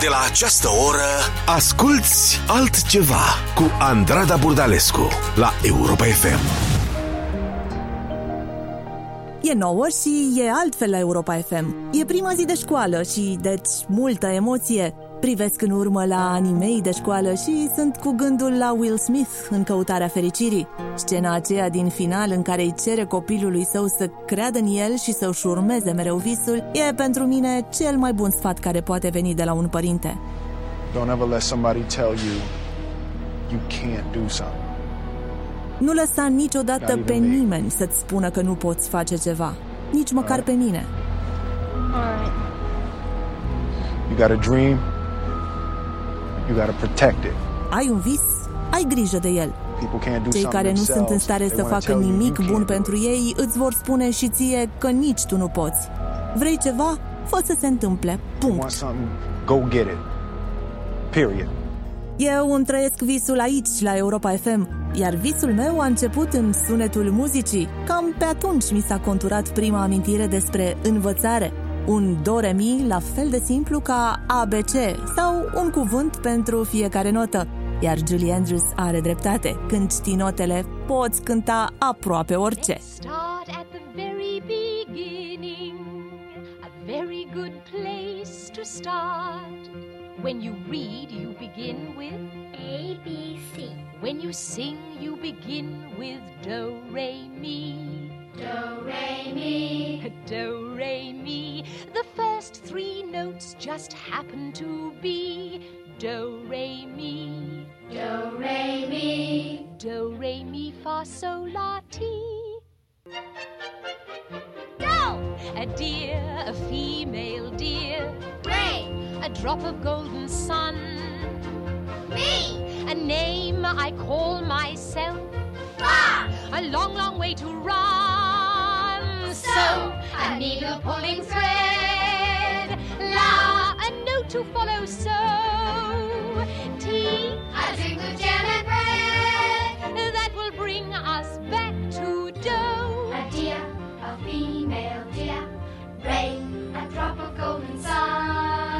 De la această oră, asculți altceva cu Andrada Burdalescu la Europa FM. E nouă și e altfel la Europa FM. E prima zi de școală și, deci, multă emoție. Privesc în urmă la animei de școală și sunt cu gândul la Will Smith în căutarea fericirii. Scena aceea din final în care îi cere copilului său să creadă în el și să-și urmeze mereu visul e pentru mine cel mai bun sfat care poate veni de la un părinte. Don't ever let somebody tell you you can't do something. Nu lăsa niciodată Not even pe me. nimeni să-ți spună că nu poți face ceva. Nici măcar pe mine. You got a dream, you got to protect it. Ai un vis? Ai grijă de el. People can't do Cei something care nu sunt în themselves. stare They să wanna facă tell you you nimic can't bun do it. pentru ei îți vor spune și ție că nici tu nu poți. Vrei ceva? Fă să se întâmple. You want Punct. something, go get it. Period. Eu îmi trăiesc visul aici, la Europa FM, iar visul meu a început în sunetul muzicii. Cam pe atunci mi s-a conturat prima amintire despre învățare. Un do-re-mi la fel de simplu ca ABC sau un cuvânt pentru fiecare notă. Iar Julie Andrews are dreptate. Când știi notele, poți cânta aproape orice. Start at the very beginning, a very good place to start. When you read, you begin with A, B, C. When you sing, you begin with do, re, mi. Do, re, mi. Do, re, mi. The first three notes just happen to be do, re, mi. Do, re, mi. Do, re, mi, fa, sol, la, ti. Do, A deer, a female deer, re, a drop of golden sun, mi. a name I call myself, Fa, a long, long way to run. So, a needle pulling thread, la, a note to follow. So, T, a drink of jam and bread. that will bring us back to do. A deer, a female deer. Ray, a drop of golden sun.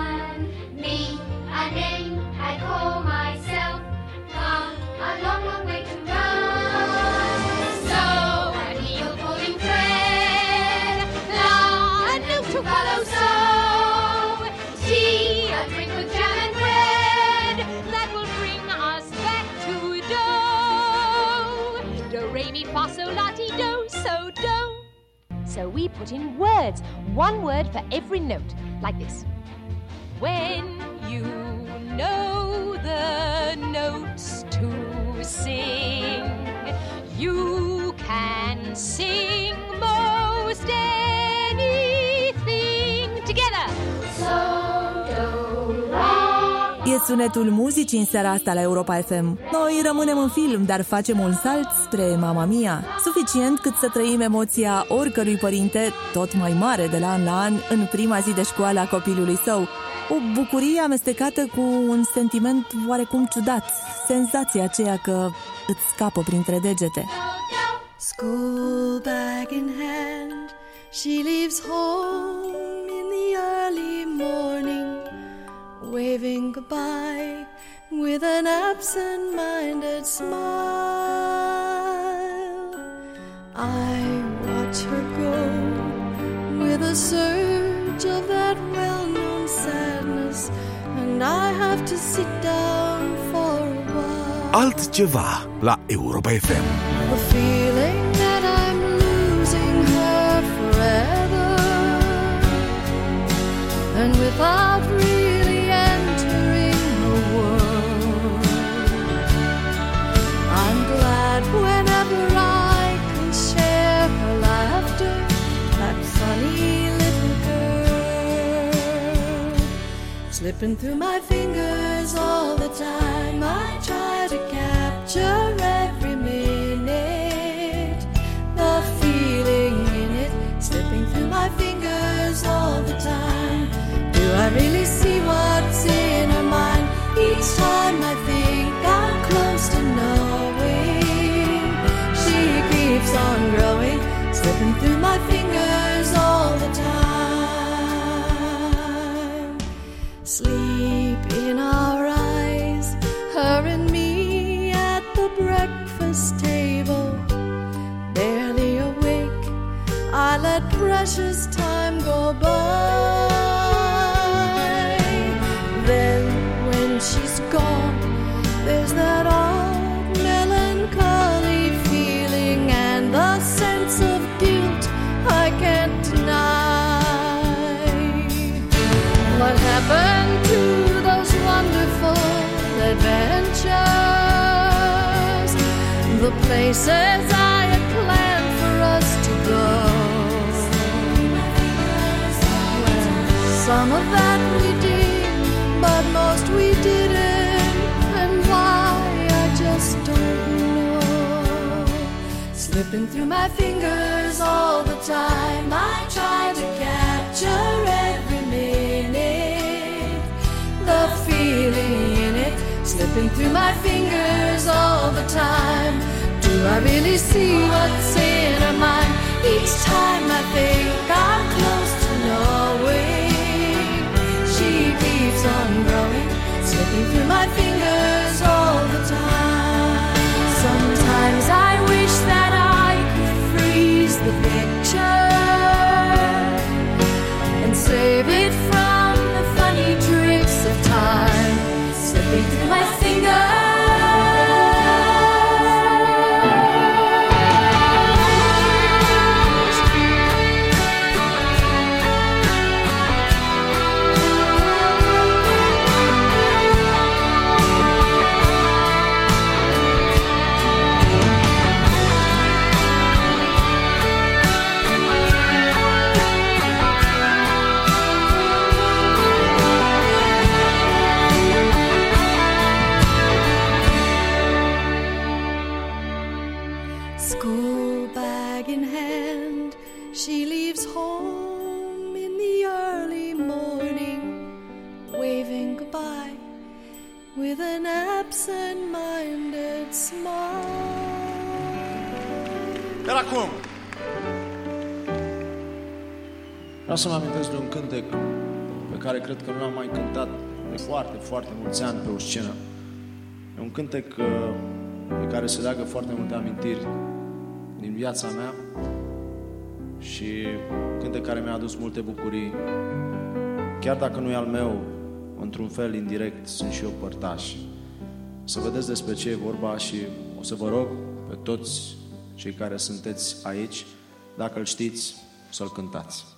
So we put in words, one word for every note, like this. When you know the notes to sing, you can sing most anything E sunetul muzicii în seara asta la Europa FM. Noi rămânem în film, dar facem un salt spre Mama Mia. Suficient cât să trăim emoția oricărui părinte, tot mai mare de la an la an, în prima zi de școală a copilului său. O bucurie amestecată cu un sentiment oarecum ciudat, senzația aceea că îți scapă printre degete. School bag in hand, she leaves home waving goodbye with an absent minded smile. I watch her go with a surge of that well known sadness, and I have to sit down for a while. Altceva la Europa FM. The feeling that I'm losing her forever And without really whenever I can share her laughter That funny little girl Slipping through my fingers all the time. I try to capture every minute The feeling in it Slipping through my fingers all the time. Do I really see what's in her mind? Each time I think precious time go by. The places I had planned for us to go. Well, some of that we did, but most we didn't. And why, I just don't know. Slipping through my fingers all the time, I try to capture every minute. The feeling in it, slipping through my fingers all the time. Do I really see what's in her mind? Each time I think I'm Vreau să mă amintesc de un cântec pe care cred că nu l-am mai cântat de foarte, foarte mulți ani pe o scenă. E un cântec uh, pe care se leagă foarte multe amintiri din viața mea și un cântec care mi-a adus multe bucurii. Chiar dacă nu e al meu, într-un fel indirect, sunt și eu părtaș. Să vedeți despre ce e vorba și o să vă rog pe toți cei care sunteți aici, dacă îl știți, să-l cântați.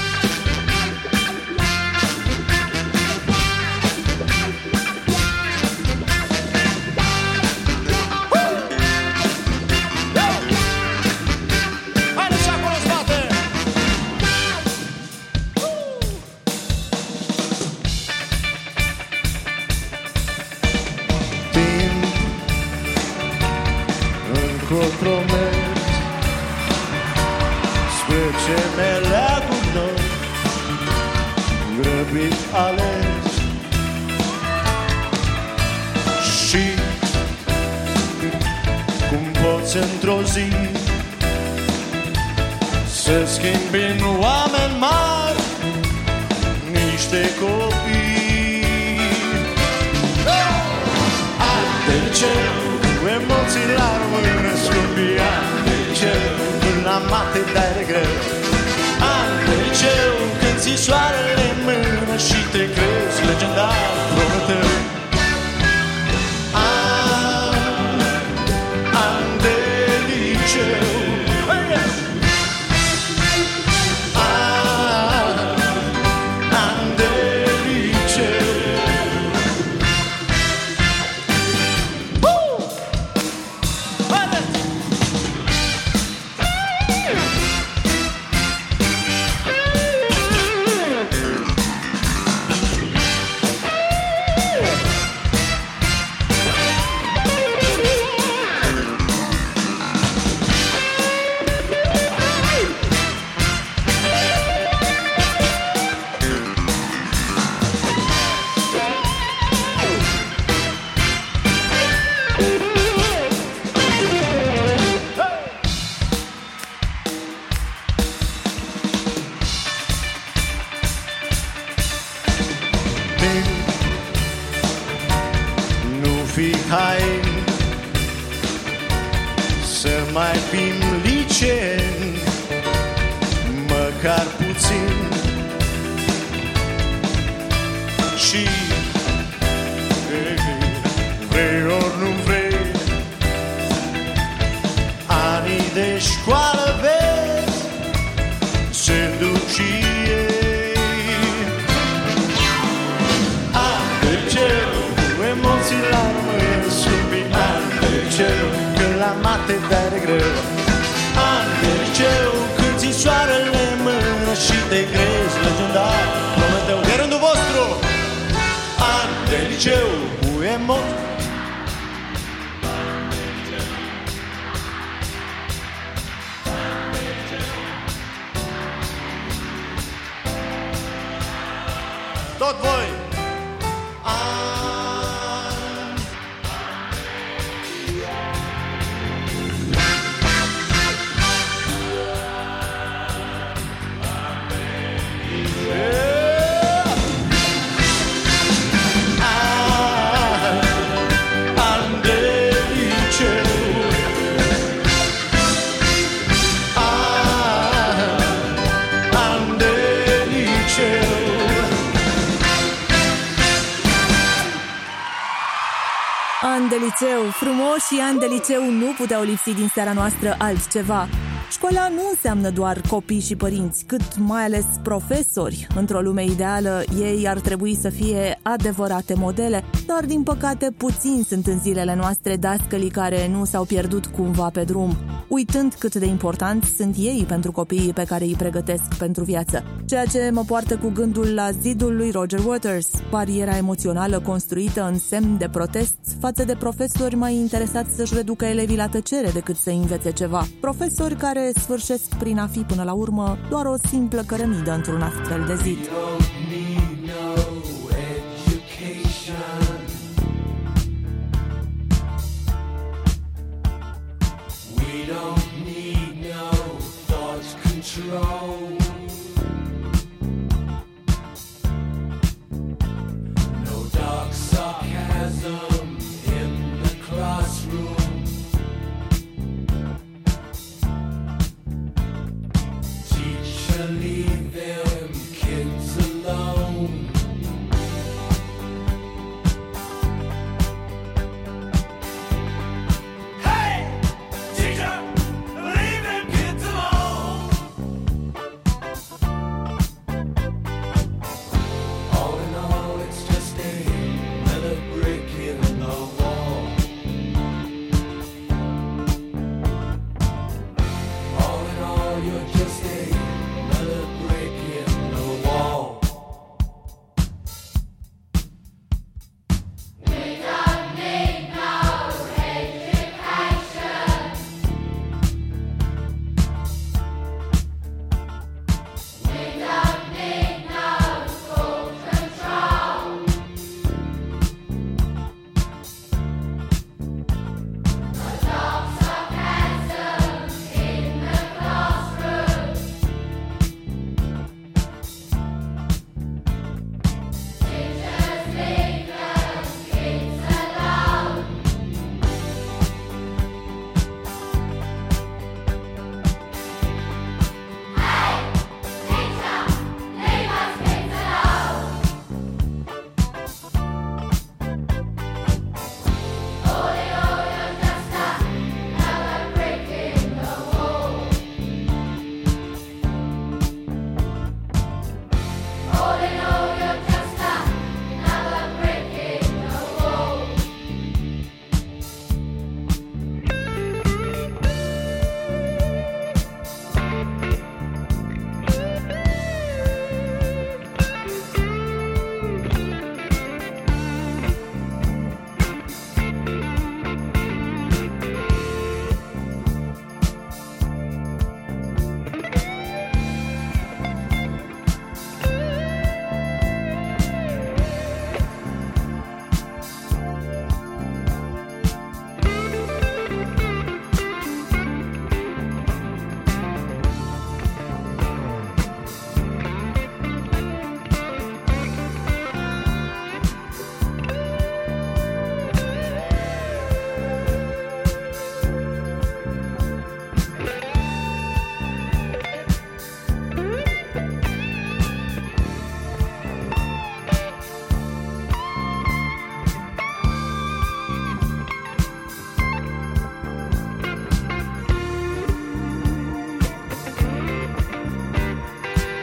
Într-o zi. Să schimbi în oameni mari niște copii. De cer Cu emoții la mână scumbia de cer Până la mate dai regret Ani de cer când ți soarele în mână Și te crezi legendar prometeu școală vezi Se duc și ei Ani de cer Cu emoții la rămâne Sumbi ani de cer Când la mate dai de greu? Ani de cer Când ți soarele în mână Și te crezi liceu, frumoși ani de liceu nu puteau lipsi din seara noastră altceva. Școala nu înseamnă doar copii și părinți, cât mai ales profesori. Într-o lume ideală, ei ar trebui să fie adevărate modele, dar din păcate puțini sunt în zilele noastre dascălii care nu s-au pierdut cumva pe drum, uitând cât de importanți sunt ei pentru copiii pe care îi pregătesc pentru viață. Ceea ce mă poartă cu gândul la zidul lui Roger Waters, bariera emoțională construită în semn de protest față de profesori mai interesați să-și reducă elevii la tăcere decât să învețe ceva. Profesori care sfârșesc prin a fi până la urmă doar o simplă cărămidă într-un astfel de zid.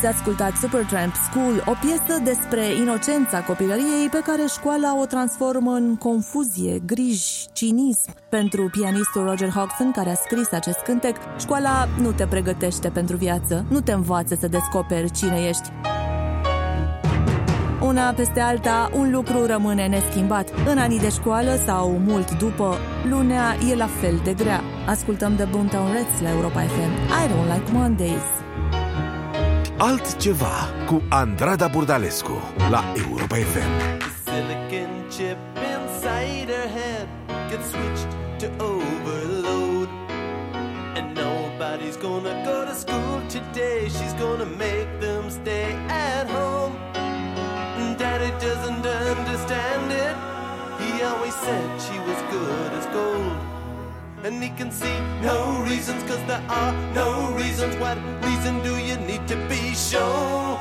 Ați ascultat Supertramp School, o piesă despre inocența copilăriei pe care școala o transformă în confuzie, griji, cinism. Pentru pianistul Roger Hodgson, care a scris acest cântec, școala nu te pregătește pentru viață, nu te învață să descoperi cine ești. Una peste alta, un lucru rămâne neschimbat. În anii de școală sau mult după, lunea e la fel de grea. Ascultăm de Boomtown Reds la Europa FM. I don't like Mondays. Altceva cu Andrada Burdalescu la Europa FM. silicon chip inside her head gets switched to overload. And nobody's gonna go to school today. She's gonna make them stay at home. Daddy doesn't understand it. He always said she was good as gold. And he can see no reasons, cause there are no reasons. What reason do you need to be shown?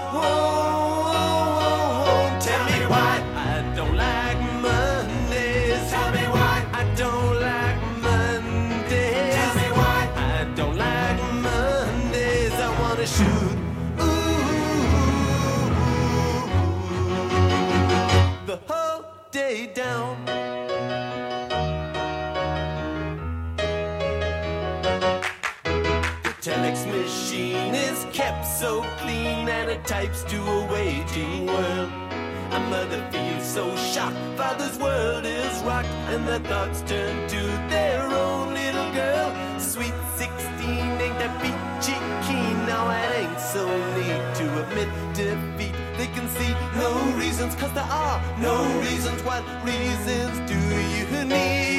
Tell me why I don't like Mondays. Tell me why I don't like Mondays. Tell me why I don't like Mondays. I wanna shoot. Ooh, the whole day down. Types to a waiting world. A mother feels so shocked, father's world is rocked, and their thoughts turn to their own little girl. Sweet 16 ain't that peachy keen, now it ain't so neat to admit defeat. They can see no reasons, cause there are no reasons. What reasons do you need?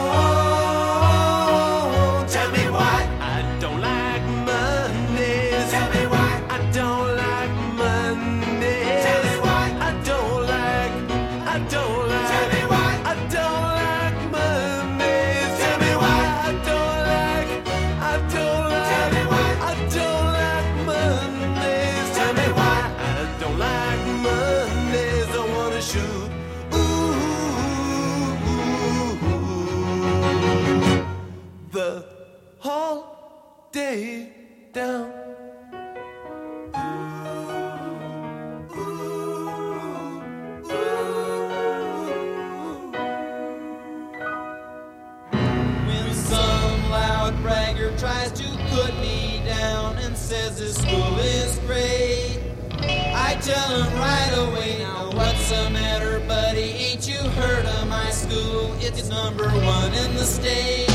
Tell him right away, now what's the matter, buddy? Ain't you heard of my school? It's number one in the state.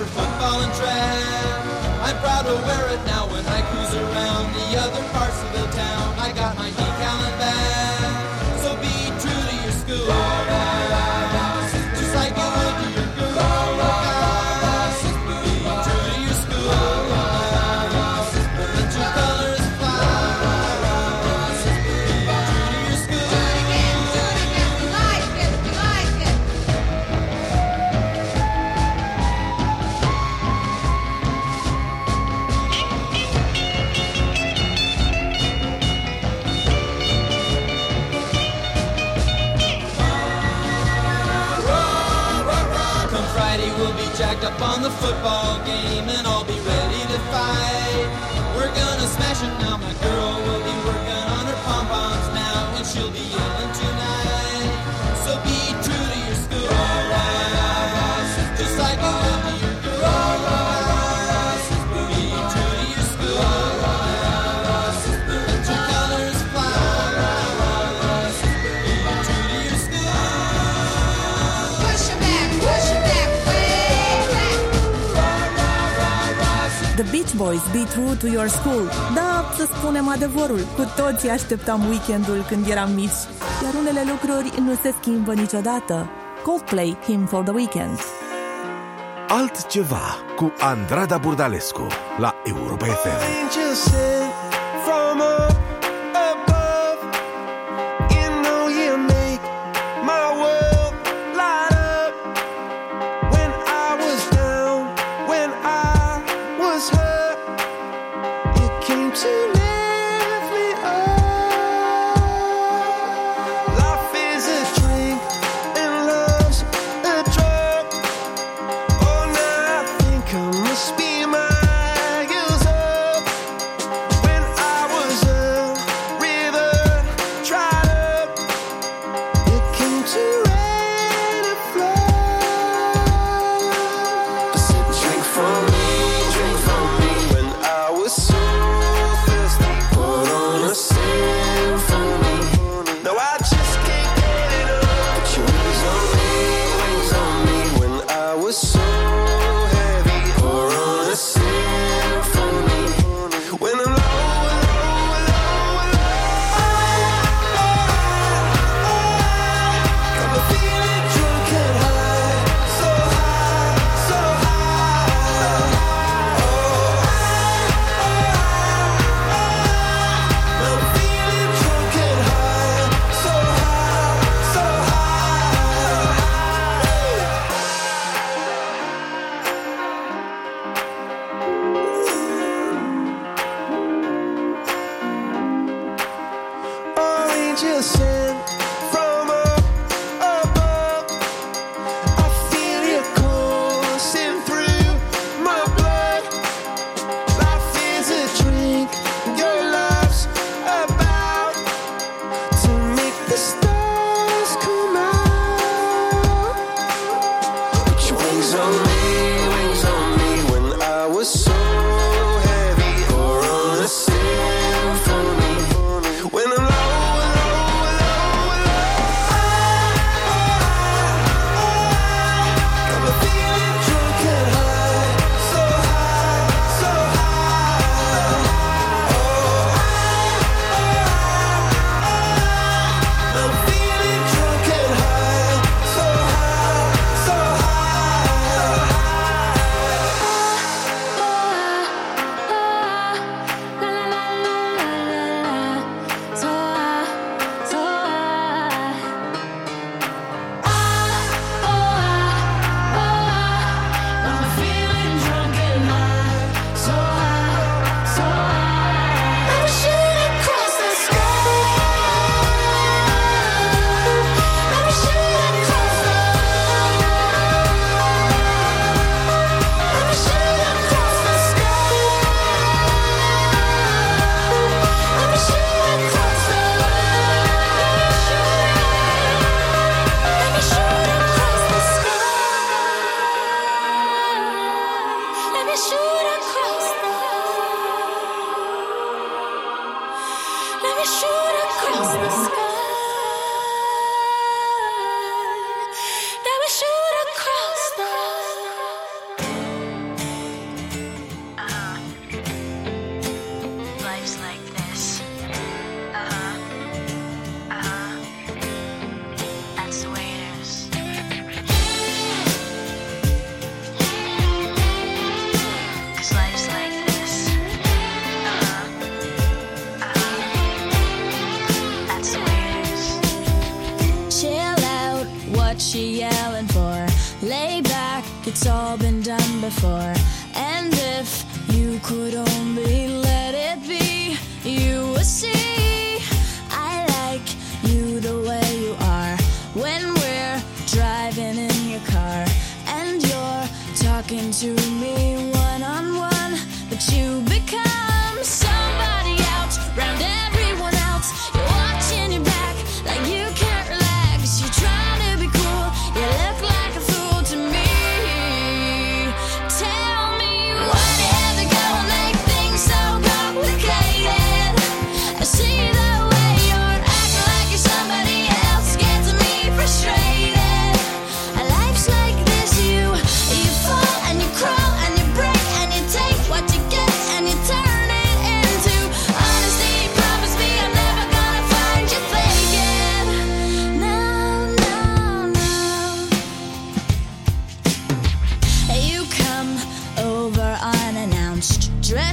For football and track. I'm proud to wear it now football The Beach Boys, Be True to Your School. Da, să spunem adevărul, cu toții așteptam weekendul când eram mici. Iar unele lucruri nu se schimbă niciodată. Coldplay, Hymn for the Weekend. Altceva cu Andrada Burdalescu la Europa FM.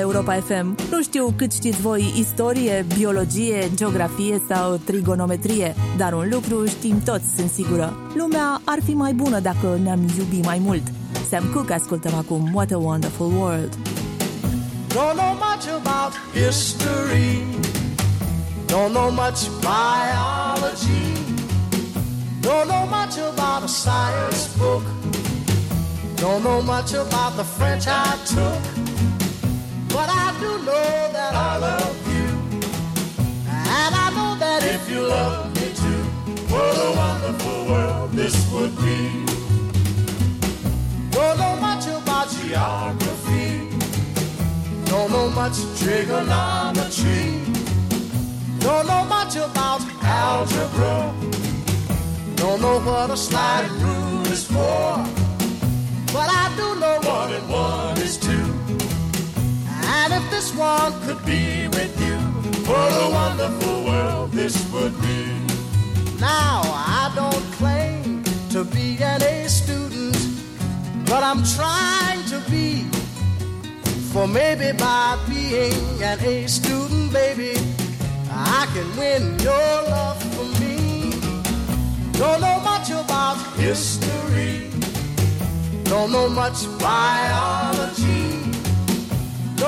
La Europa FM. Nu știu cât știți voi istorie, biologie, geografie sau trigonometrie, dar un lucru știm toți, sunt sigură. Lumea ar fi mai bună dacă ne-am iubi mai mult. Sam Cooke ascultăm acum What a Wonderful World. Don't know much about history. Don't know much biology. Don't know much about a science book. Don't know much about the French I took. But I do know that I love you. And I know that if you love me too, what a wonderful world this would be. Don't know much about geography. Don't know much trigonometry. Don't know much about algebra. Don't know what a sliding rule is for. But I do know what it one this one could be with you, what a wonderful world this would be. Now, I don't claim to be an A student, but I'm trying to be. For maybe by being an A student, baby, I can win your love for me. Don't know much about history. Don't know much biology.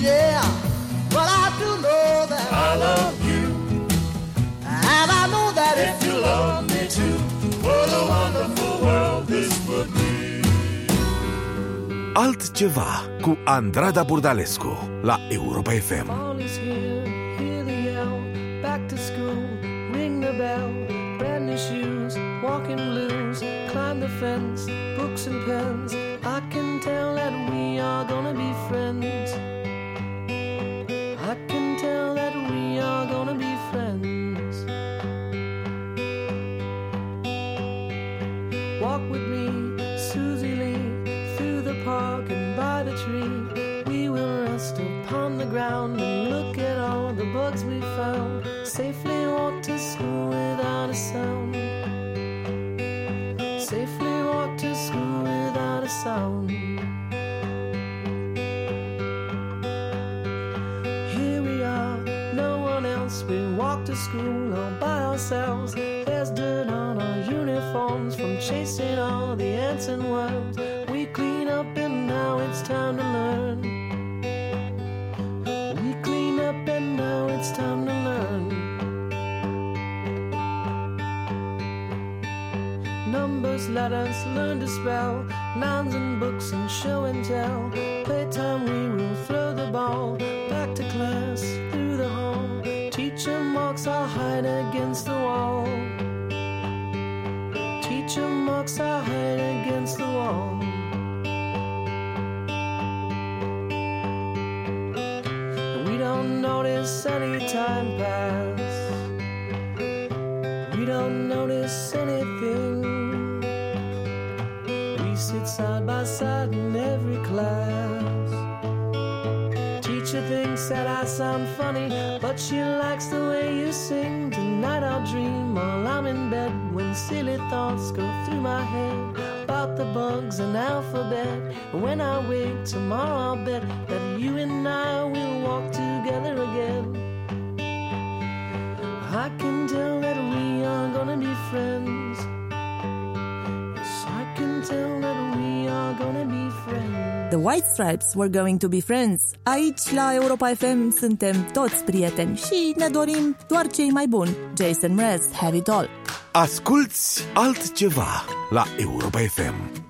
Yeah, but I do know that I love you. And I know that if you love me too, what a wonderful world this would be. Altceva cu Andrada Burdalescu la Europa FM. Fall is here, hear the yell, back to school, ring the bell, brand new shoes, walking blues, climb the fence, books and pens. I can tell that we are gonna be friends. Ground Numbers, us learn to spell. Nouns and books and show and tell. Playtime, we will throw the ball. She likes the way you sing. Tonight I'll dream while I'm in bed when silly thoughts go through my head about the bugs and alphabet. When I wake tomorrow, I'll bet that you and I will walk together again. I can tell that we are gonna be friends. Yes, I can tell that we are gonna be friends. The White Stripes were going to be friends. Aici, la Europa FM, suntem toți prieteni și ne dorim doar cei mai buni. Jason Mraz, Have It All. Asculți altceva la Europa FM.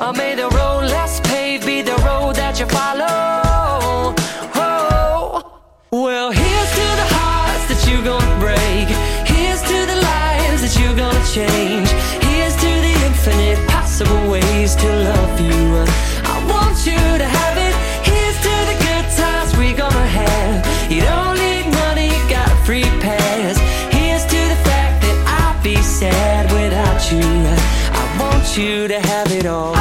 Or may the road less paved be the road that you follow. Oh, well, here's to the hearts that you're gonna break. Here's to the lives that you're gonna change. Here's to the infinite possible ways to love you. I want you to have it. Here's to the good times we're gonna have. You don't need money, got a free pass. Here's to the fact that I'll be sad without you. I want you to have it all.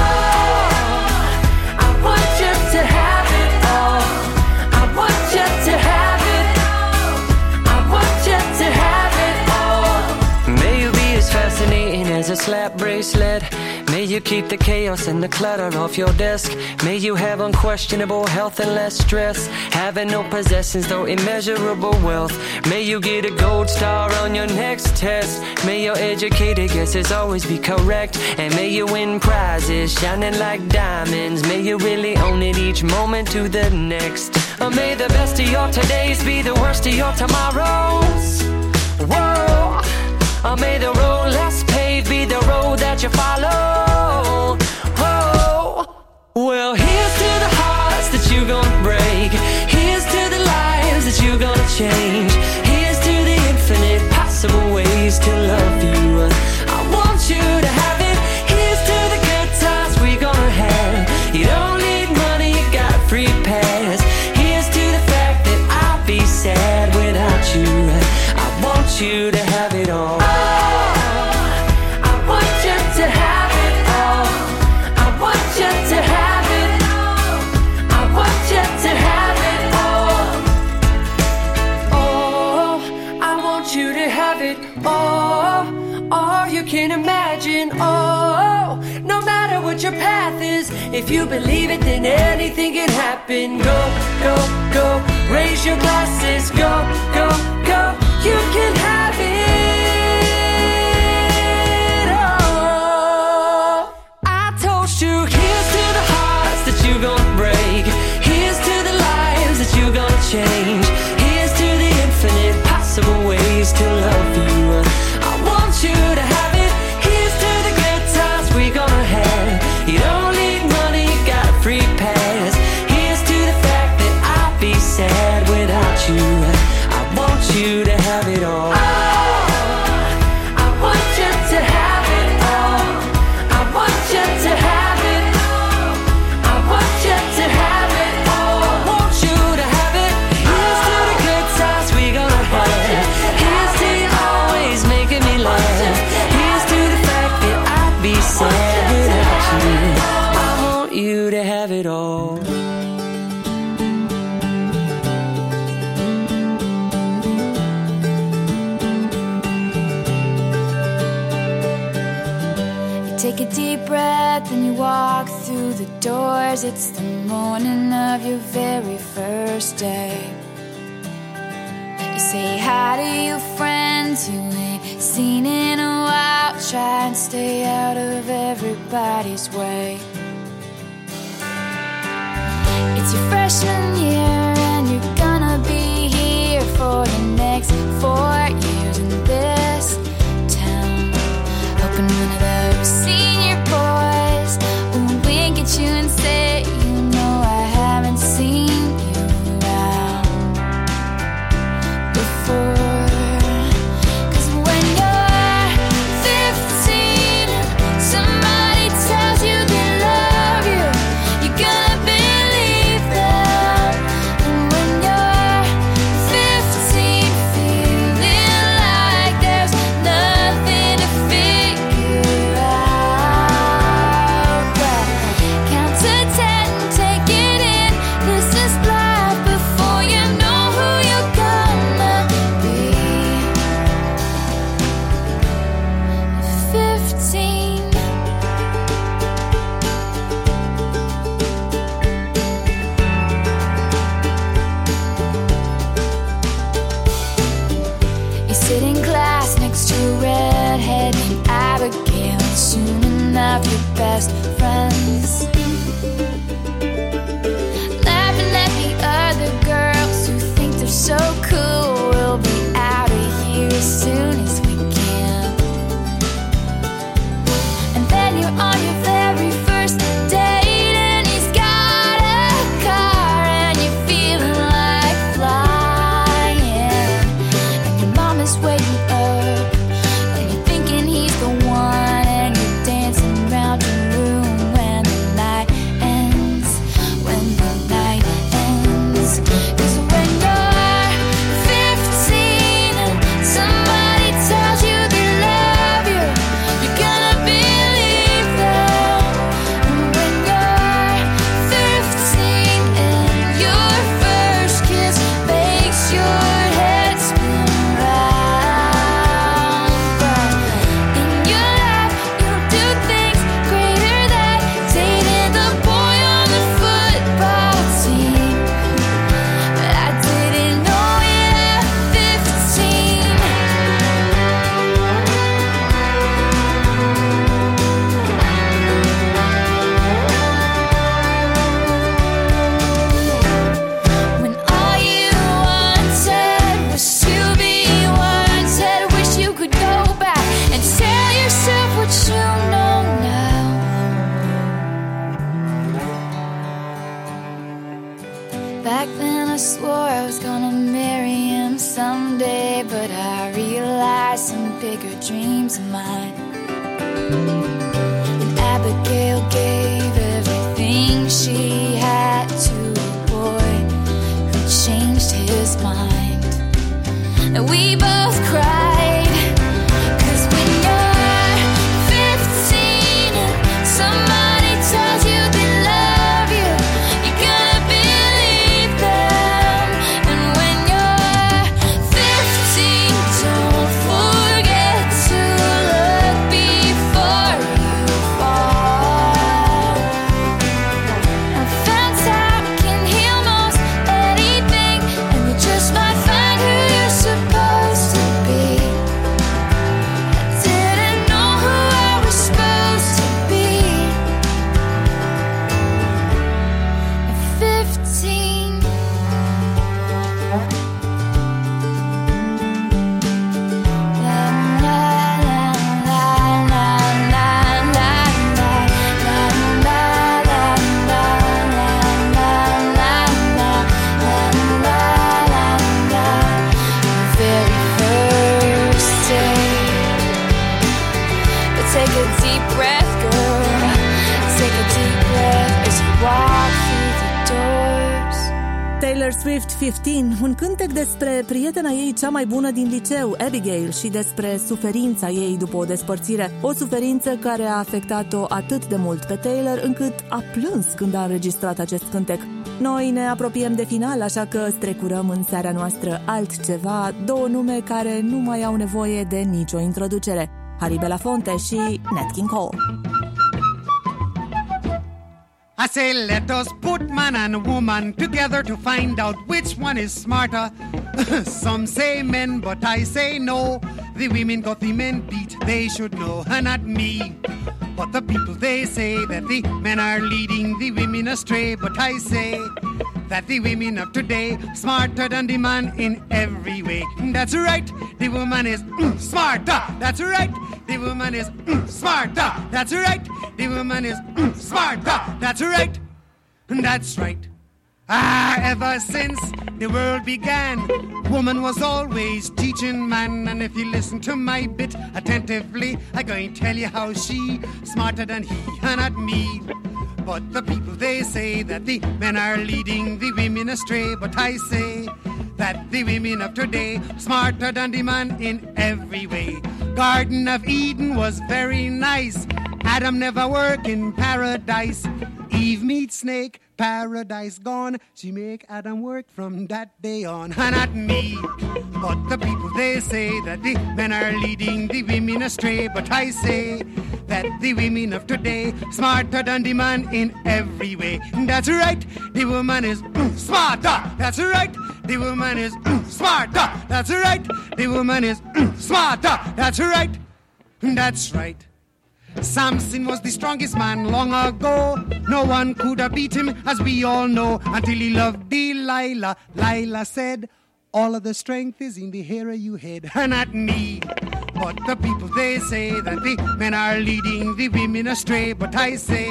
You keep the chaos and the clutter off your desk. May you have unquestionable health and less stress. Having no possessions, though immeasurable wealth. May you get a gold star on your next test. May your educated guesses always be correct. And may you win prizes shining like diamonds. May you really own it each moment to the next. Or may the best of your todays be the worst of your tomorrows. Or may the road less paved be the road that you follow. Oh, well, here's to the hearts that you're gonna break. Here's to the lives that you're gonna change. Here's to the infinite possible ways to love you. I want you to have you believe it, then anything can happen. Go, go, go. Raise your glasses. Go, go, go. You can have it best I swore I was gonna marry him someday, but I realized some bigger dreams of mine. And Abigail gave everything she had to a boy who changed his mind. And we both 15, un cântec despre prietena ei cea mai bună din liceu, Abigail, și despre suferința ei după o despărțire. O suferință care a afectat-o atât de mult pe Taylor încât a plâns când a înregistrat acest cântec. Noi ne apropiem de final, așa că strecurăm în seara noastră altceva, două nume care nu mai au nevoie de nicio introducere. Harry Belafonte și Nat King Cole. I say, let us put man and woman together to find out which one is smarter. Some say men, but I say no. The women got the men beat, they should know, and not me. But the people they say that the men are leading the women astray, but I say that the women of today smarter than the man in every way. That's right, the woman is mm, smarter. That's right, the woman is mm, smarter. That's right, the woman is mm, smarter. That's right, that's right. Ah, ever since the world began, woman was always teaching man. And if you listen to my bit attentively, I'm going to tell you how she smarter than he and not me. But the people they say that the men are leading the women astray. But I say that the women of today smarter than the man in every way. Garden of Eden was very nice. Adam never work in paradise. Eve meets snake, paradise gone. She make Adam work from that day on, and not me. But the people they say that the men are leading the women astray. But I say that the women of today smarter than the man in every way. That's right, the woman is mm, smarter. That's right, the woman is mm, smarter. That's right, the woman is mm, smarter. That's right, that's right. Samson was the strongest man long ago. No one could have beat him, as we all know, until he loved Delilah. Lila said, All of the strength is in the hair of your head, and not me. But the people they say that the men are leading the women astray. But I say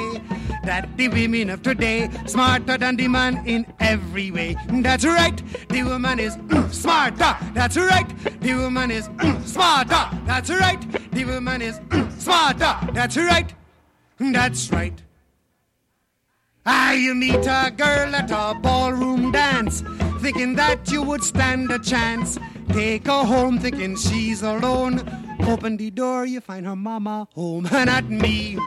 that the women of today smarter than the man in every way. That's right, the woman is mm, smarter. That's right, the woman is mm, smarter. That's right, the woman is mm, smarter. That's right, that's right. Ah, you meet a girl at a ballroom dance, thinking that you would stand a chance. Take her home, thinking she's alone. Open the door, you find her mama home, not me.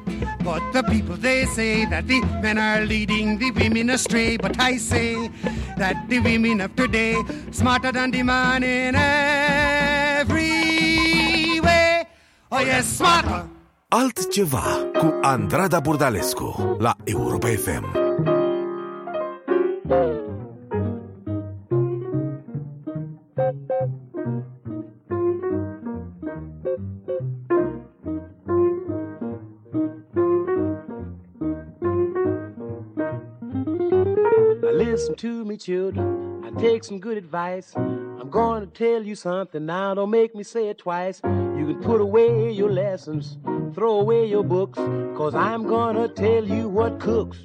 But the people they say that the men are leading the women astray. But I say that the women of today smarter than the man in every way. Oh yes, smarter. Altceva cu Andrada Burdalescu la Europa FM. Children, and take some good advice. I'm going to tell you something now, don't make me say it twice. You can put away your lessons, throw away your books, cause I'm gonna tell you what cooks.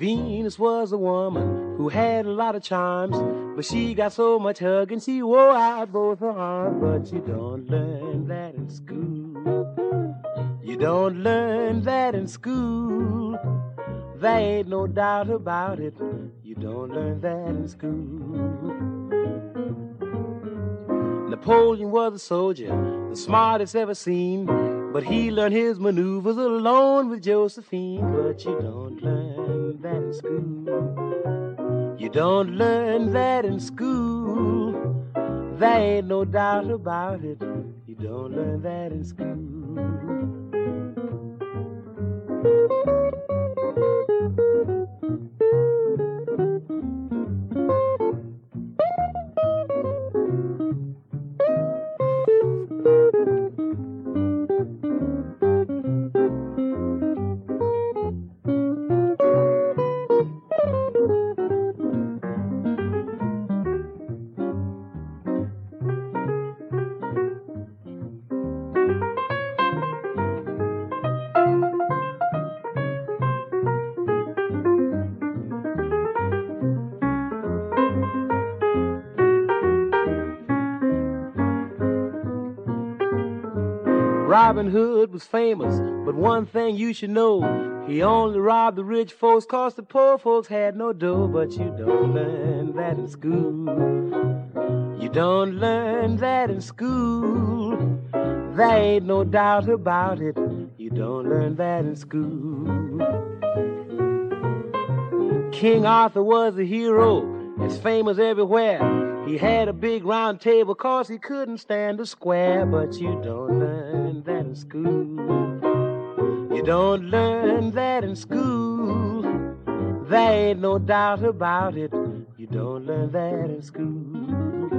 Venus was a woman who had a lot of charms, but she got so much hugging she wore out both her arms. But you don't learn that in school. You don't learn that in school. There ain't no doubt about it. You don't learn that in school. Napoleon was a soldier, the smartest ever seen. But he learned his maneuvers alone with Josephine. But you don't learn that in school. You don't learn that in school. There ain't no doubt about it. You don't learn that in school. Was famous, but one thing you should know. He only robbed the rich folks cause the poor folks had no dough. But you don't learn that in school. You don't learn that in school. There ain't no doubt about it. You don't learn that in school. King Arthur was a hero, as famous everywhere. He had a big round table cause he couldn't stand a square. But you don't learn in school. You don't learn that in school. There ain't no doubt about it. You don't learn that in school.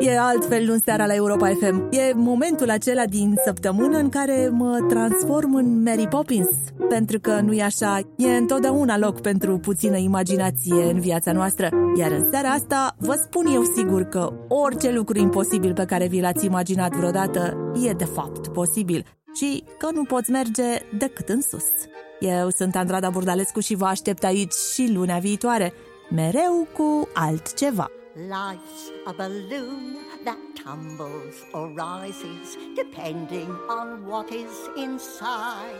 E altfel luni seara la Europa FM. E momentul acela din săptămână în care mă transform în Mary Poppins. Pentru că nu e așa, e întotdeauna loc pentru puțină imaginație în viața noastră. Iar în seara asta vă spun eu sigur că orice lucru imposibil pe care vi l-ați imaginat vreodată e de fapt posibil și că nu poți merge decât în sus. Eu sunt Andrada Burdalescu și vă aștept aici și lunea viitoare, mereu cu altceva. Life's a balloon that tumbles or rises depending on what is inside.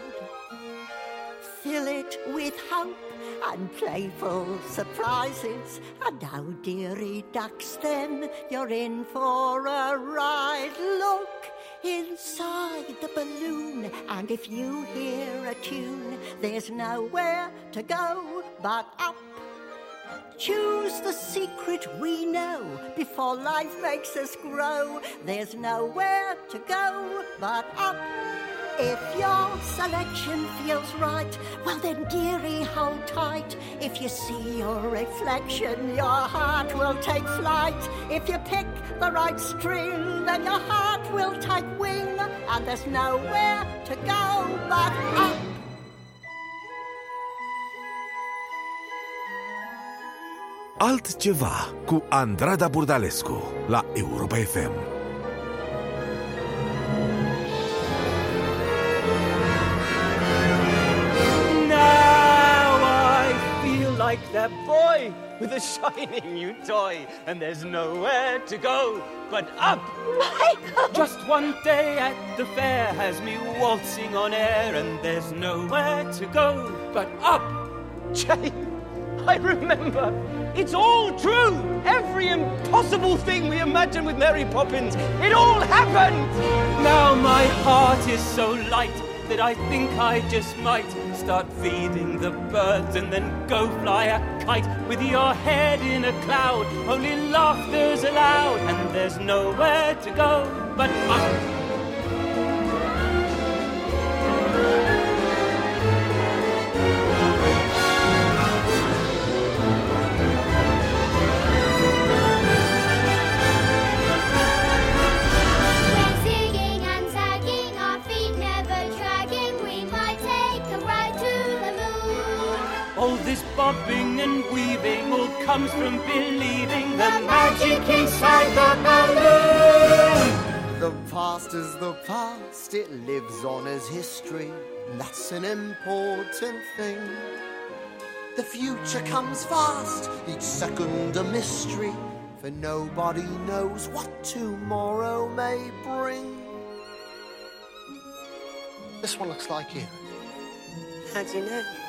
Fill it with hope and playful surprises, and oh dearie ducks, then you're in for a ride. Look inside the balloon, and if you hear a tune, there's nowhere to go but up. Choose the secret we know before life makes us grow. There's nowhere to go but up. If your selection feels right, well then, dearie, hold tight. If you see your reflection, your heart will take flight. If you pick the right string, then your heart will take wing, and there's nowhere to go but up. Altceva cu Andrada Burdalescu la Europa FM. Now I feel like that boy with a shiny new toy, and there's nowhere to go but up. Michael! Just one day at the fair has me waltzing on air, and there's nowhere to go but up. Jane, I remember. It's all true. Every impossible thing we imagined with Mary Poppins, it all happened. Now my heart is so light that I think I just might start feeding the birds and then go fly a kite with your head in a cloud. Only laughter's allowed, and there's nowhere to go but up. This bobbing and weaving all comes from believing the magic inside the balloon. The past is the past, it lives on as history. That's an important thing. The future comes fast, each second a mystery, for nobody knows what tomorrow may bring. This one looks like you. How do you know?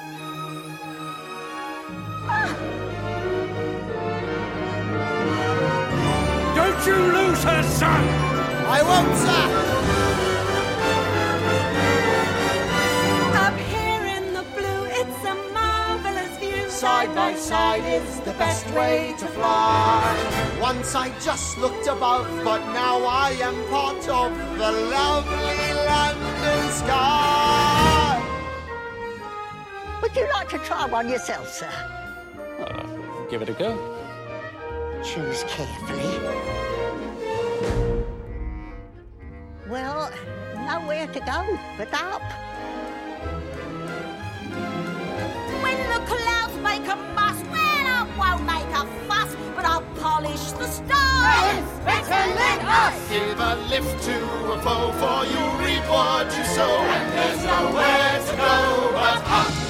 Don't you lose her, son! I won't, sir! Up here in the blue, it's a marvelous view. Side by side is the best way to fly. Once I just looked above, but now I am part of the lovely London sky. Would you like to try one yourself, sir? Give it a go. Choose carefully. Well, nowhere to go but up. When the clouds make a muss, well, I won't make a fuss, but I'll polish the stars. better let us. Give a lift to a foe, for you reap what you sow, and there's nowhere to go but up.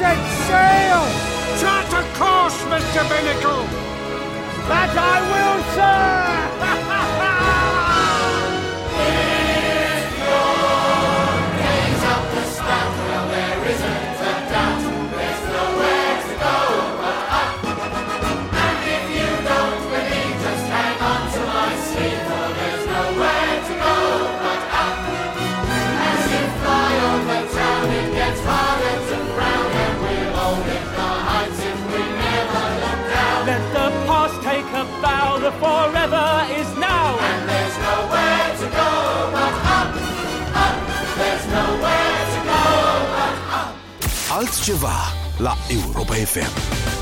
Set sail! Chart a course, Mr. Binnacle! That I will, sir! the forever is now! And there's nowhere to go but up, up. There's nowhere to go but up. Altceva la Europa FM.